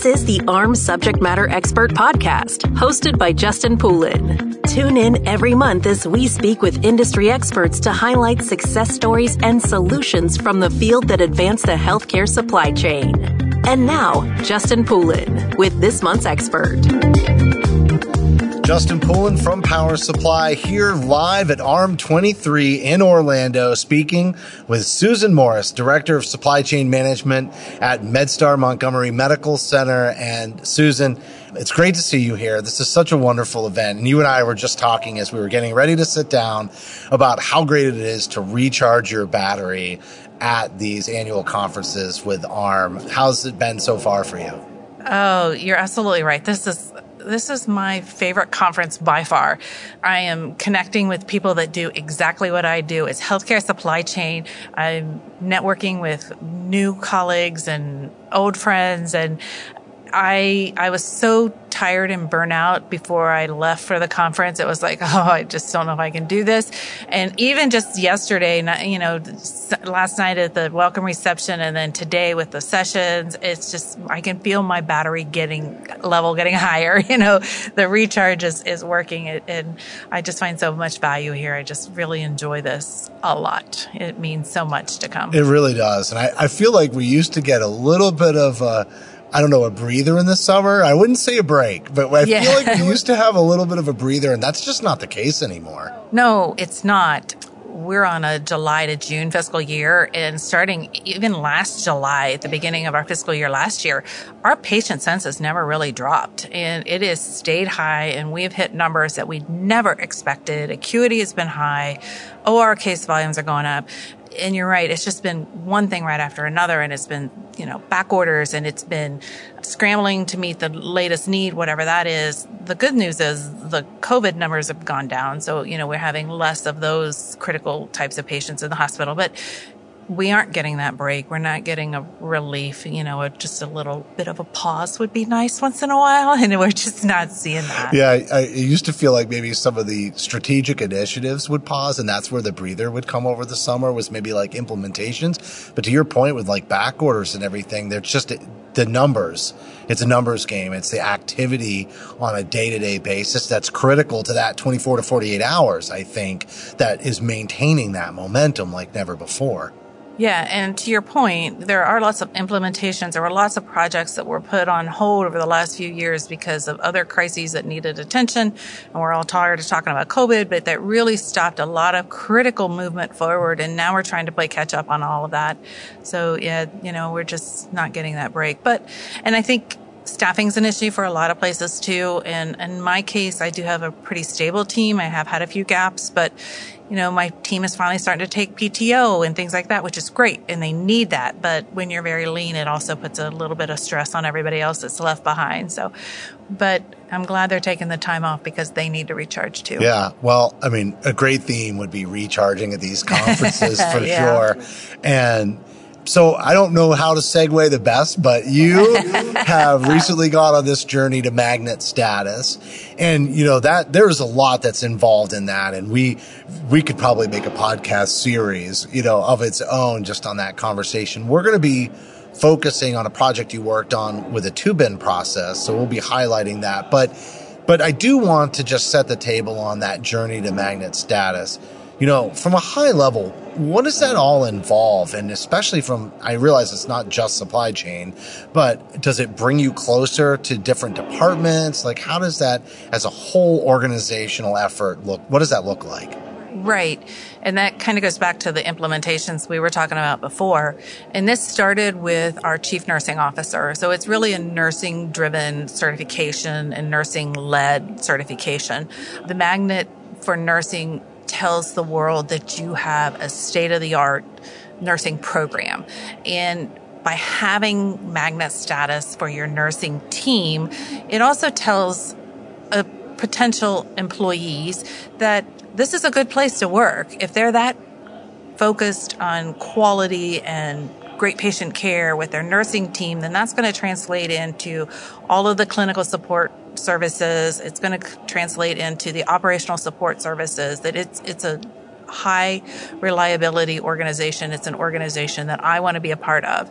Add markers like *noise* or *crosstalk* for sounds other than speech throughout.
This is the AHRMM Subject Matter Expert Podcast, hosted by Justin Poulin. Tune in every month as we speak with industry experts to highlight success stories and solutions from the field that advance the healthcare supply chain. And now, Justin Poulin with this month's expert. Justin Poulin from Power Supply here live at AHRMM 23 in Orlando, speaking with Susan Morris, Director of Supply Chain Management at MedStar Montgomery Medical Center. And Susan, it's great to see you here. This is such a wonderful event. And you and I were just talking as we were getting ready to sit down about how great it is to recharge your battery at these annual conferences with AHRMM. How's it been so far for you? Oh, you're absolutely right. This is this is my favorite conference by far. I am connecting with people that do exactly what I do. It's healthcare supply chain. I'm networking with new colleagues and old friends and I I was so tired and burnout before I left for the conference. It was like, *laughs* oh, I just don't know if I can do this. And even just yesterday, you know, last night at the welcome reception and then today with the sessions, it's just, I can feel my battery getting level getting *laughs* higher. You know, the recharge is, is working and I just find so much value here. I just really enjoy this a lot. It means so much to come. It really does. And I, I feel like we used to get a little bit of, uh, I don't know, a breather in the summer. I wouldn't say a break, but I yeah. feel like we *laughs* used to have a little bit of a breather, and that's just not the case anymore. No, it's not. We're on a July to June fiscal year, and starting even last July, at the beginning of our fiscal year last year, our patient census never really dropped, and it has stayed high, and we've hit numbers that we never expected. Acuity has been high, OR case volumes are going up, and you're right. It's just been one thing right after another, and it's been you know back orders, and it's been scrambling to meet the latest need, whatever that is. The good news is the COVID numbers have gone down, so you know we're having less of those critical types of patients in the hospital. But we aren't getting that break. We're not getting a relief. You know, just a little bit of a pause would be nice once in a while, and we're just not seeing that. Yeah, I, I used to feel like maybe some of the strategic initiatives would pause, and that's where the breather would come over the summer. Was maybe like implementations. But to your point, with like back orders and everything, they're just the numbers. It's a numbers game. It's the activity on a day to day basis that's critical to that 24 to 48 hours, I think, that is maintaining that momentum like never before. Yeah, and to your point, there are lots of implementations. There were lots of projects that were put on hold over the last few years because of other crises that needed attention. And we're all tired of talking about COVID, but that really stopped a lot of critical movement forward. And now we're trying to play catch up on all of that. So yeah, you know, we're just not getting that break. But, and I think staffing's an issue for a lot of places too. And in my case, I do have a pretty stable team. I have had a few gaps, but you know, my team is finally starting to take PTO and things like that, which is great. And they need that. But when you're very lean, it also puts a little bit of stress on everybody else that's left behind. So, but I'm glad they're taking the time off because they need to recharge too. Yeah. Well, I mean, a great theme would be recharging at these *laughs* conferences for yeah. sure. And, so I don't know how to segue the best, but you *laughs* have recently gone on this journey to magnet status. And, you know, that there's a lot that's involved in that. And we, we could probably make a podcast series, you know, of its own just on that conversation. We're going to be focusing on a project you worked on with a two bin process. So we'll be highlighting that. But, but I do want to just set the table on that journey to magnet status you know, from a high level, what does that all involve? And especially from, I realize it's not just supply chain, but does it bring you closer to different departments? Like, how does that, as a whole organizational effort, look? What does that look like? Right. And that kind of goes back to the implementations we were talking about before. And this started with our chief nursing officer. So it's really a nursing driven certification and nursing led certification. The magnet for nursing tells the world that you have a state of the art nursing program. And by having magnet status for your nursing team, it also tells a potential employees that this is a good place to work. If they're that focused on quality and great patient care with their nursing team, then that's going to translate into all of the clinical support services. It's going to translate into the operational support services that it's, it's a high reliability organization. It's an organization that I want to be a part of.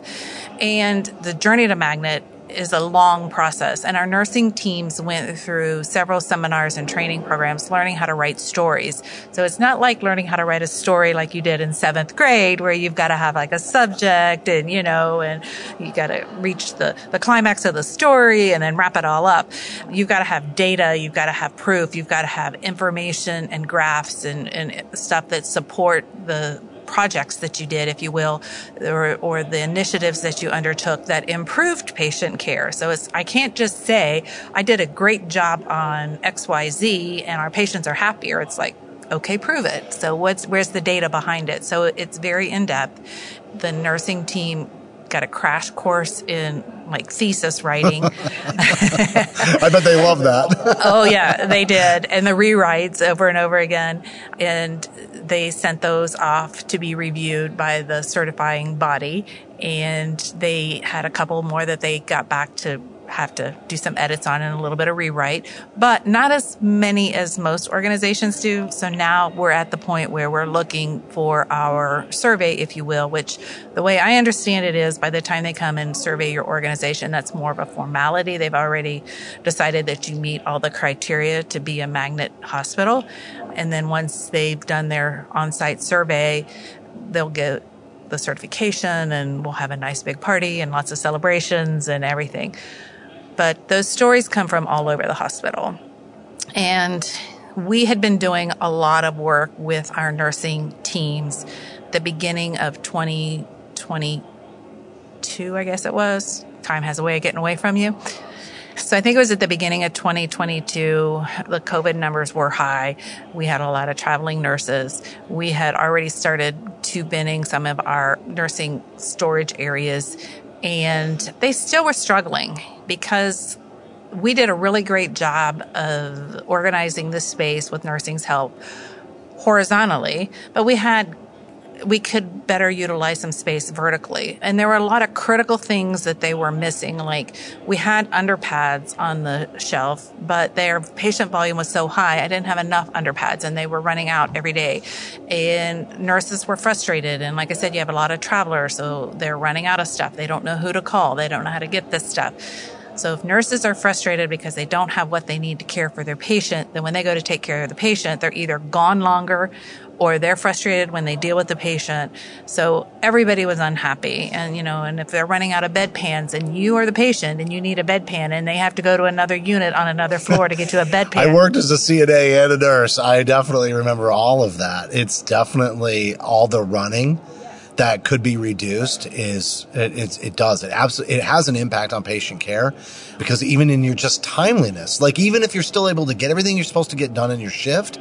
And the journey to magnet is a long process. And our nursing teams went through several seminars and training programs learning how to write stories. So it's not like learning how to write a story like you did in seventh grade where you've got to have like a subject and, you know, and you got to reach the, the climax of the story and then wrap it all up. You've got to have data. You've got to have proof. You've got to have information and graphs and, and stuff that support the projects that you did, if you will, or, or the initiatives that you undertook that improved patient care. So it's, I can't just say I did a great job on XYZ and our patients are happier. It's like, okay, prove it. So what's, where's the data behind it? So it's very in depth. The nursing team got a crash course in like thesis writing. *laughs* I bet they love that. *laughs* oh yeah, they did. And the rewrites over and over again. And they sent those off to be reviewed by the certifying body. And they had a couple more that they got back to have to do some edits on and a little bit of rewrite, but not as many as most organizations do. So now we're at the point where we're looking for our survey, if you will, which the way I understand it is by the time they come and survey your organization, that's more of a formality. They've already decided that you meet all the criteria to be a magnet hospital. And then once they've done their on-site survey, they'll get the certification and we'll have a nice big party and lots of celebrations and everything but those stories come from all over the hospital. And we had been doing a lot of work with our nursing teams the beginning of 2022, I guess it was. Time has a way of getting away from you. So I think it was at the beginning of 2022. The COVID numbers were high. We had a lot of traveling nurses. We had already started two binning some of our nursing storage areas and they still were struggling because we did a really great job of organizing the space with nursing's help horizontally, but we had we could better utilize some space vertically. And there were a lot of critical things that they were missing. Like we had underpads on the shelf, but their patient volume was so high, I didn't have enough underpads and they were running out every day. And nurses were frustrated. And like I said, you have a lot of travelers, so they're running out of stuff. They don't know who to call. They don't know how to get this stuff. So if nurses are frustrated because they don't have what they need to care for their patient, then when they go to take care of the patient, they're either gone longer or they're frustrated when they deal with the patient. So everybody was unhappy. And, you know, and if they're running out of bedpans and you are the patient and you need a bedpan and they have to go to another unit on another floor to get to a *laughs* bedpan. I worked as a CNA and a nurse. I definitely remember all of that. It's definitely all the running that could be reduced is it, it, it does it absolutely it has an impact on patient care because even in your just timeliness like even if you're still able to get everything you're supposed to get done in your shift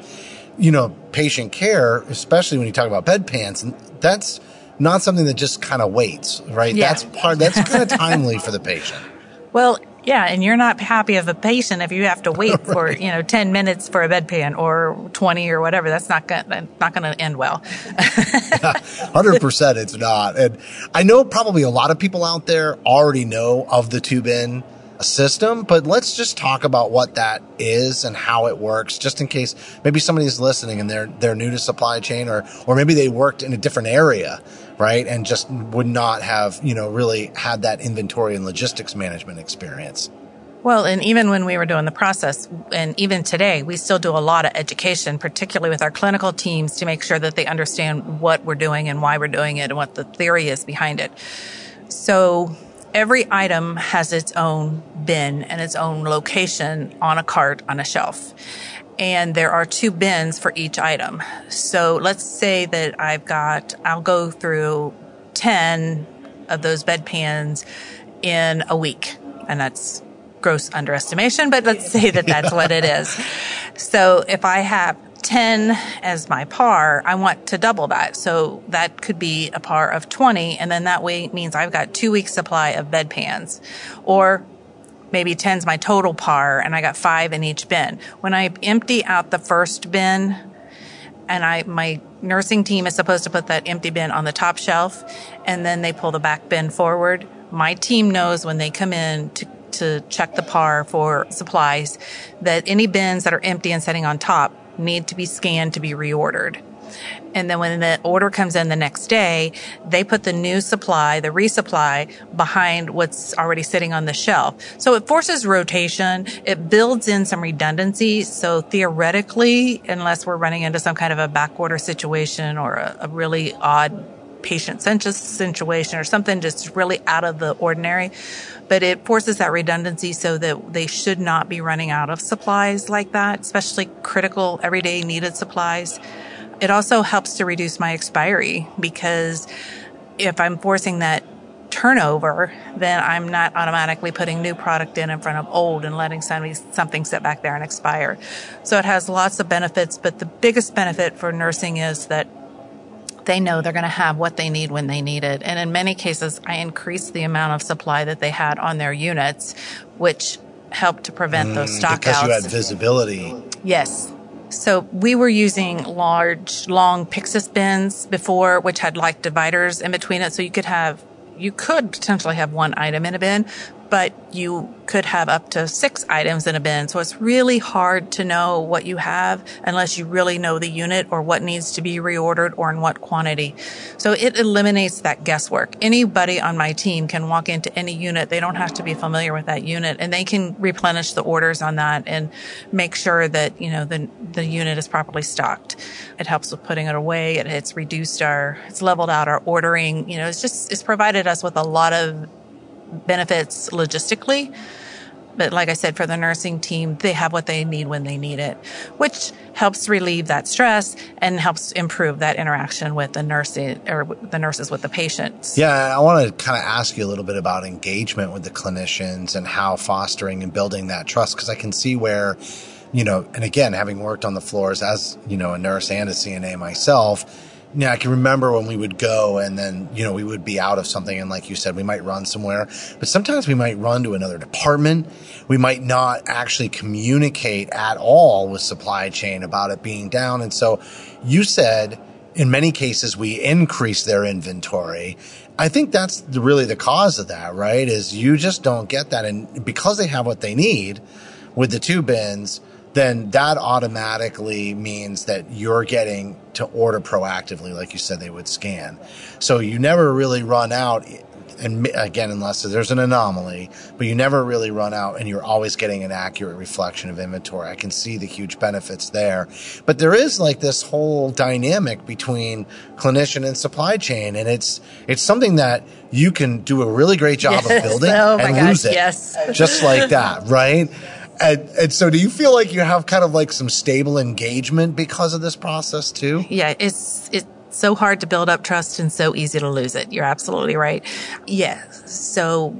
you know, patient care, especially when you talk about bedpans, and that's not something that just kind of waits, right? Yeah. That's part, that's kind of timely for the patient. *laughs* Well, yeah, and you're not happy of a patient if you have to wait for, *laughs* right. you know, 10 minutes for a bedpan or 20 or whatever. That's not gonna not going to end well. *laughs* 100% it's not. And I know probably a lot of people out there already know of the two bin system, but let's just talk about what that is and how it works, just in case maybe somebody's listening and they're they're new to supply chain, or or maybe they worked in a different area, right, and just would not have you know really had that inventory and logistics management experience. Well, and even when we were doing the process, and even today, we still do a lot of education, particularly with our clinical teams, to make sure that they understand what we're doing and why we're doing it and what the theory is behind it. So every item has its own bin and its own location on a cart on a shelf. And there are two bins for each item. So let's say that I've got, I'll go through 10 of those bedpans in a week. And that's gross underestimation, but let's say that that's what it is. *laughs* So if I have 10 as my par, I want to double that. So that could be a par of 20. And then that way means I've got two weeks supply of bedpans or maybe 10's my total par and I got five in each bin. When I empty out the first bin and I, my nursing team is supposed to put that empty bin on the top shelf and then they pull the back bin forward. My team knows when they come in to to check the par for supplies that any bins that are empty and sitting on top need to be scanned to be reordered. And then when the order comes in the next day, they put the new supply, the resupply behind what's already sitting on the shelf. So it forces rotation. It builds in some redundancy. So theoretically, unless we're running into some kind of a back order situation or a, a really odd patient census situation or something just really out of the ordinary. But it forces that redundancy so that they should not be running out of supplies like that, especially critical everyday needed supplies. It also helps to reduce my expiry because if I'm forcing that turnover, then I'm not automatically putting new product in in front of old and letting something sit back there and expire. So it has lots of benefits, but the biggest benefit for nursing is that they know they're going to have what they need when they need it. And in many cases, I increased the amount of supply that they had on their units, which helped to prevent mm, those stockouts. Because you had visibility. Yes. So we were using large, long Pyxis bins before, which had like dividers in between it. So you could have, you could potentially have one item in a bin, but you could have up to six items in a bin. So it's really hard to know what you have unless you really know the unit or what needs to be reordered or in what quantity. So it eliminates that guesswork. Anybody on my team can walk into any unit. They don't have to be familiar with that unit and they can replenish the orders on that and make sure that, you know, the, the unit is properly stocked. It helps with putting it away. It, it's reduced our, it's leveled out our ordering. You know, it's just, it's provided us with a lot of benefits logistically. But like I said, for the nursing team, they have what they need when they need it, which helps relieve that stress and helps improve that interaction with the nursing or the nurses with the patients. Yeah, I want to kind of ask you a little bit about engagement with the clinicians and how fostering and building that trust, because I can see where, you know, and again, having worked on the floors as, you know, a nurse and a CNA myself, yeah, I can remember when we would go and then, you know, we would be out of something. And like you said, we might run somewhere, but sometimes we might run to another department. We might not actually communicate at all with supply chain about it being down. And so you said in many cases we increase their inventory. I think that's really the cause of that, right? Is you just don't get that. And because they have what they need with the two bins, then that automatically means that you're getting to order proactively, like you said they would scan. So you never really run out. And again, unless there's an anomaly, but you never really run out and you're always getting an accurate reflection of inventory. I can see the huge benefits there. But there is like this whole dynamic between clinician and supply chain. And it's, it's something that you can do a really great job yes. of building *laughs* oh and gosh, lose it. Yes. Just like that, right? And, and so do you feel like you have kind of like some stable engagement because of this process too? Yeah, it's, it's so hard to build up trust and so easy to lose it. You're absolutely right. Yeah. So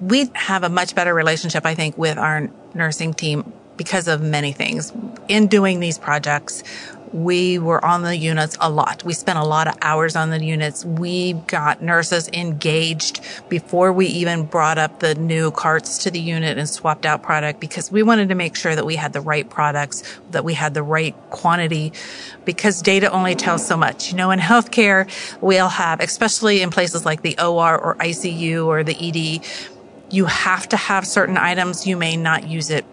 we have a much better relationship, I think, with our nursing team because of many things. In doing these projects, we were on the units a lot. We spent a lot of hours on the units. We got nurses engaged before we even brought up the new carts to the unit and swapped out product because we wanted to make sure that we had the right products, that we had the right quantity because data only tells so much. You know, in healthcare, we'll have, especially in places like the OR or ICU or the ED, you have to have certain items. You may not use it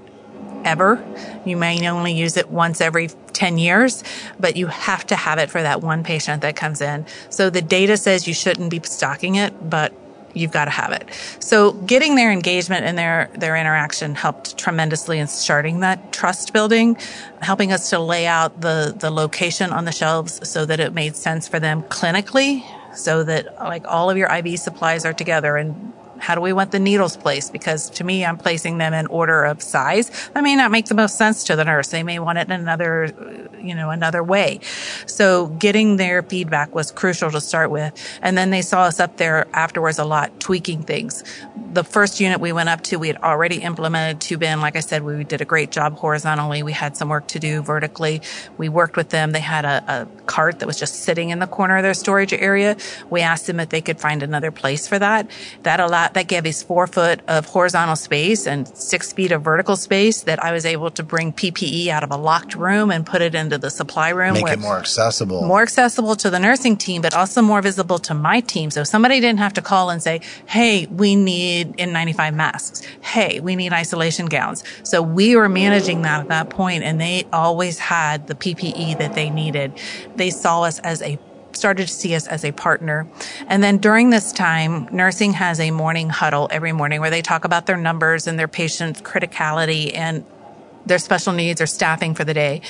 ever. You may only use it once every 10 years, but you have to have it for that one patient that comes in. So the data says you shouldn't be stocking it, but you've got to have it. So getting their engagement and their, their interaction helped tremendously in starting that trust building, helping us to lay out the, the location on the shelves so that it made sense for them clinically so that like all of your IV supplies are together and how do we want the needles placed? Because to me, I'm placing them in order of size. That may not make the most sense to the nurse. They may want it in another, uh, you know, another way. So getting their feedback was crucial to start with. And then they saw us up there afterwards a lot tweaking things. The first unit we went up to, we had already implemented two bin. Like I said, we did a great job horizontally. We had some work to do vertically. We worked with them. They had a, a cart that was just sitting in the corner of their storage area. We asked them if they could find another place for that. That allowed that gave us four foot of horizontal space and six feet of vertical space that I was able to bring PPE out of a locked room and put it into the supply room. Make it more accessible. More accessible to the nursing team, but also more visible to my team. So somebody didn't have to call and say, Hey, we need N95 masks. Hey, we need isolation gowns. So we were managing that at that point and they always had the PPE that they needed. They saw us as a started to see us as a partner. And then during this time, nursing has a morning huddle every morning where they talk about their numbers and their patients' criticality and their special needs or staffing for the day.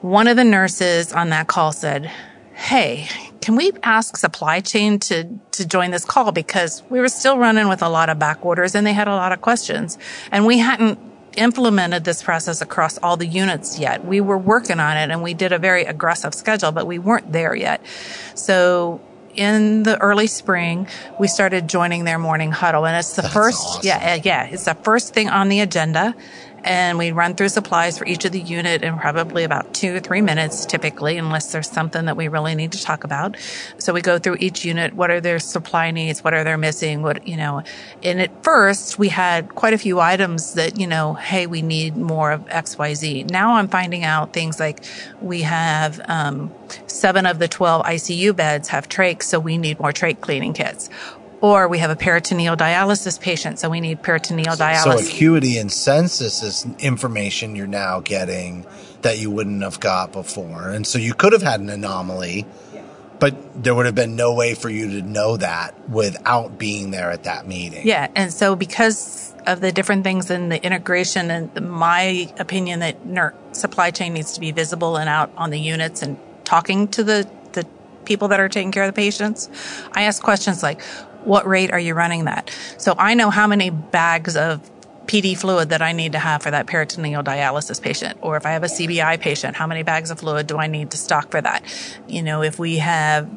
One of the nurses on that call said, Hey, can we ask supply chain to, to join this call? Because we were still running with a lot of back orders and they had a lot of questions and we hadn't implemented this process across all the units yet. We were working on it and we did a very aggressive schedule, but we weren't there yet. So in the early spring, we started joining their morning huddle and it's the That's first, awesome. yeah, yeah, it's the first thing on the agenda and we run through supplies for each of the unit in probably about two or three minutes typically unless there's something that we really need to talk about. So we go through each unit what are their supply needs what are they missing what you know. And at first we had quite a few items that you know hey we need more of xyz now i'm finding out things like we have um, seven of the 12 icu beds have trachs so we need more trach cleaning kits or we have a peritoneal dialysis patient, so we need peritoneal dialysis. So acuity and census is information you're now getting that you wouldn't have got before. And so you could have had an anomaly, but there would have been no way for you to know that without being there at that meeting. Yeah. And so because of the different things in the integration and the, my opinion that ner- supply chain needs to be visible and out on the units and talking to the, the people that are taking care of the patients, I ask questions like, what rate are you running that? So I know how many bags of PD fluid that I need to have for that peritoneal dialysis patient. Or if I have a CBI patient, how many bags of fluid do I need to stock for that? You know, if we have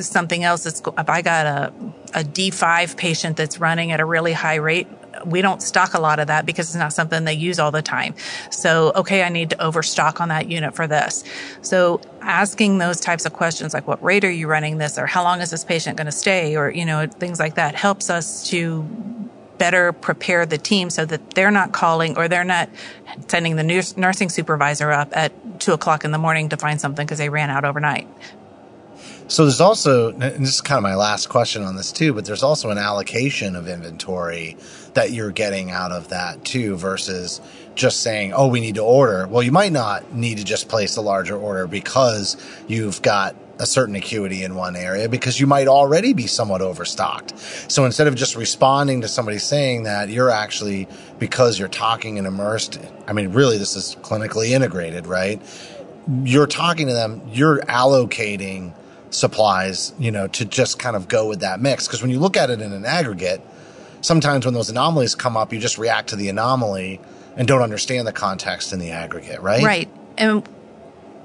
something else that's, if I got a, a D5 patient that's running at a really high rate, we don't stock a lot of that because it's not something they use all the time. So, okay, I need to overstock on that unit for this. So asking those types of questions like what rate are you running this or how long is this patient going to stay or, you know, things like that helps us to better prepare the team so that they're not calling or they're not sending the nursing supervisor up at two o'clock in the morning to find something because they ran out overnight. So there's also, and this is kind of my last question on this too, but there's also an allocation of inventory that you're getting out of that too versus just saying, oh, we need to order. Well, you might not need to just place a larger order because you've got a certain acuity in one area because you might already be somewhat overstocked. So instead of just responding to somebody saying that, you're actually, because you're talking and immersed, I mean, really, this is clinically integrated, right? You're talking to them, you're allocating supplies, you know, to just kind of go with that mix. Because when you look at it in an aggregate, sometimes when those anomalies come up, you just react to the anomaly and don't understand the context in the aggregate, right? Right. And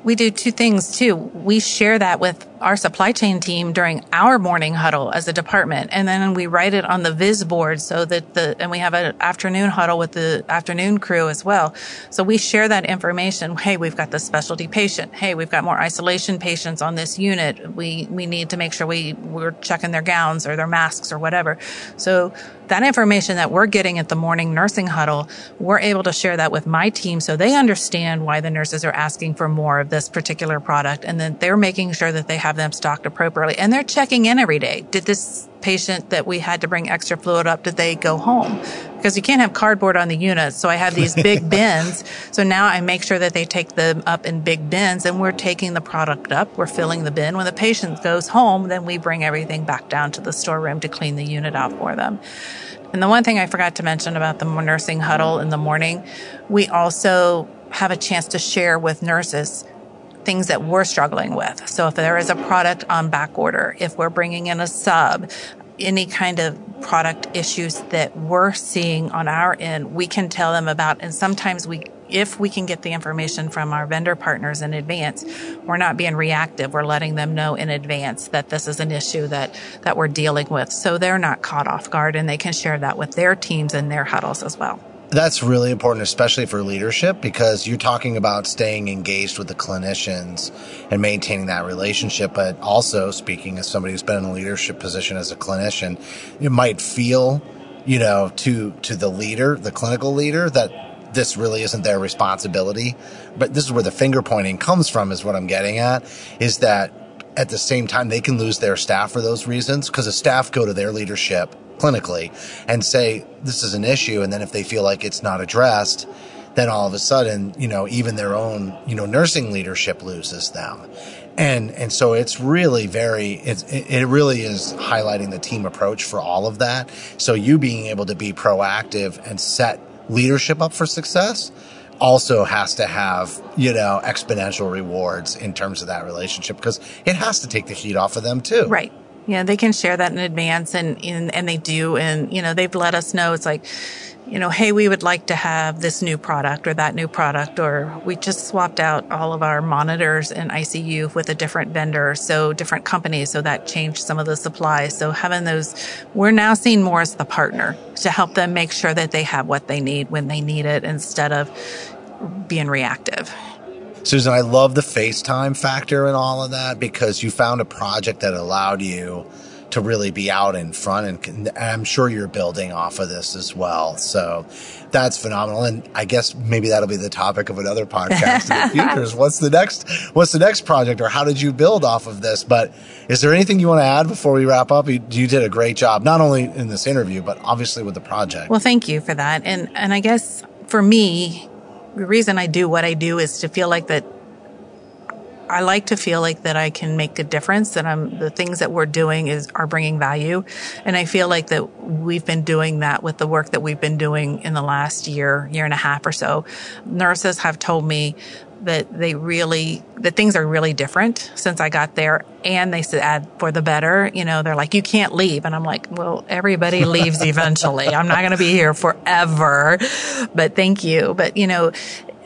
we do two things too. We share that with our supply chain team during our morning huddle as a department. And then we write it on the viz board so that the, and we have an afternoon huddle with the afternoon crew as well. So we share that information. Hey, we've got the specialty patient. Hey, we've got more isolation patients on this unit. We, we need to make sure we, we're checking their gowns or their masks or whatever. So that information that we're getting at the morning nursing huddle, we're able to share that with my team so they understand why the nurses are asking for more of this particular product. And then they're making sure that they have them stocked appropriately. And they're checking in every day. Did this patient that we had to bring extra fluid up, did they go home? Because you can't have cardboard on the unit. So I have these *laughs* big bins. So now I make sure that they take them up in big bins and we're taking the product up. We're filling the bin. When the patient goes home, then we bring everything back down to the storeroom to clean the unit out for them. And the one thing I forgot to mention about the nursing huddle in the morning, we also have a chance to share with nurses things that we're struggling with. So if there is a product on back order, if we're bringing in a sub, any kind of product issues that we're seeing on our end, we can tell them about. And sometimes we, if we can get the information from our vendor partners in advance, we're not being reactive. We're letting them know in advance that this is an issue that, that we're dealing with. So they're not caught off guard and they can share that with their teams and their huddles as well. That's really important, especially for leadership, because you're talking about staying engaged with the clinicians and maintaining that relationship. But also, speaking as somebody who's been in a leadership position as a clinician, it might feel, you know, to to the leader, the clinical leader, that this really isn't their responsibility. But this is where the finger pointing comes from is what I'm getting at is that at the same time, they can lose their staff for those reasons because the staff go to their leadership clinically and say, this is an issue. And then if they feel like it's not addressed, then all of a sudden, you know, even their own, you know, nursing leadership loses them. And, and so it's really very, it, it really is highlighting the team approach for all of that. So you being able to be proactive and set leadership up for success also has to have, you know, exponential rewards in terms of that relationship because it has to take the heat off of them too. Right. Yeah, they can share that in advance and, and, and they do. And, you know, they've let us know it's like, you know, hey, we would like to have this new product or that new product, or we just swapped out all of our monitors in ICU with a different vendor, so different companies, so that changed some of the supplies. So having those, we're now seeing more as the partner to help them make sure that they have what they need when they need it instead of being reactive. Susan, I love the FaceTime factor and all of that because you found a project that allowed you to really be out in front. And I'm sure you're building off of this as well. So that's phenomenal. And I guess maybe that'll be the topic of another podcast in the *laughs* future is what's the next, what's the next project or how did you build off of this? But is there anything you want to add before we wrap up? You, you did a great job, not only in this interview, but obviously with the project. Well, thank you for that. And, and I guess for me, the reason I do what I do is to feel like that I like to feel like that I can make a difference that I'm, the things that we're doing is, are bringing value. And I feel like that we've been doing that with the work that we've been doing in the last year, year and a half or so. Nurses have told me that they really, that things are really different since I got there. And they said for the better, you know, they're like, you can't leave. And I'm like, well, everybody leaves *laughs* eventually. I'm not going to be here forever, but thank you. But, you know,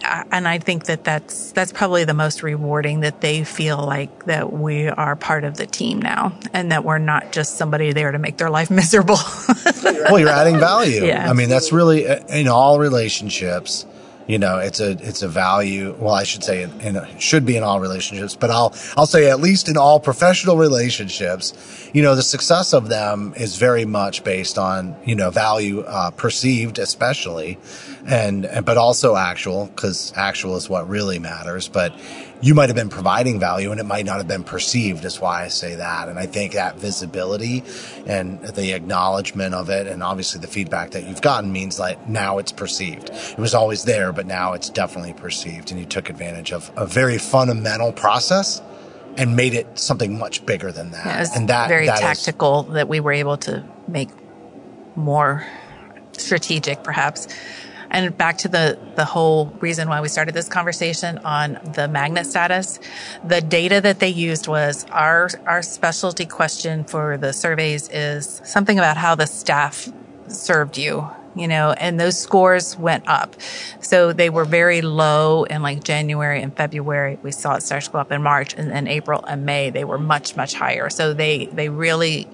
and I think that that's that's probably the most rewarding that they feel like that we are part of the team now and that we're not just somebody there to make their life *laughs* miserable. well, you're adding value. Yeah. I mean, that's really in all relationships you know, it's a it's a value. Well, I should say, it, it should be in all relationships, but I'll I'll say at least in all professional relationships, you know, the success of them is very much based on you know value uh, perceived, especially, and but also actual because actual is what really matters. But you might have been providing value and it might not have been perceived is why I say that. And I think that visibility and the acknowledgement of it and obviously the feedback that you've gotten means like now it's perceived. It was always there, but now it's definitely perceived and you took advantage of a very fundamental process and made it something much bigger than that. Yeah, and that very that tactical is, that we were able to make more strategic perhaps and back to the, the whole reason why we started this conversation on the magnet status, the data that they used was our, our specialty question for the surveys is something about how the staff served you you know, and those scores went up. So they were very low in like January and February. We saw it start to go up in March and then April and May, they were much, much higher. So they, they really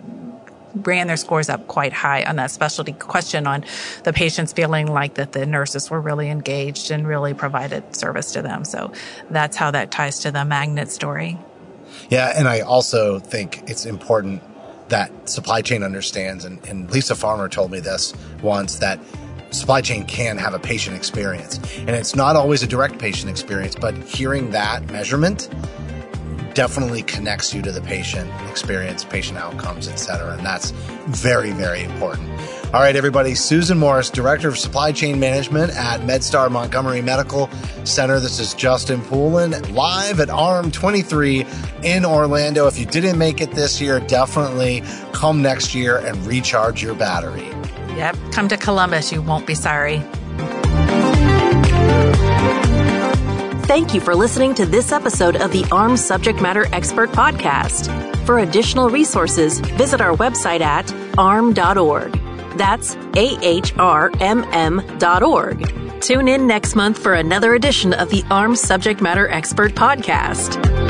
ran their scores up quite high on that specialty question on the patients feeling like that the nurses were really engaged and really provided service to them. So that's how that ties to the magnet story. Yeah, and I also think it's important that supply chain understands, and, and Lisa Farmer told me this once that supply chain can have a patient experience. And it's not always a direct patient experience, but hearing that measurement definitely connects you to the patient experience, patient outcomes, et cetera. And that's very, very important. All right, everybody. Susan Morris, Director of Supply Chain Management at MedStar Montgomery Medical Center. This is Justin Poulin live at AHRMM 23 in Orlando. If you didn't make it this year, definitely come next year and recharge your battery. Yep. Come to Columbus. You won't be sorry. Thank you for listening to this episode of the AHRMM Subject Matter Expert Podcast. For additional resources, visit our website at ahrmm.org. That's A H R M M dot org. Tune in next month for another edition of the AHRMM Subject Matter Expert Podcast.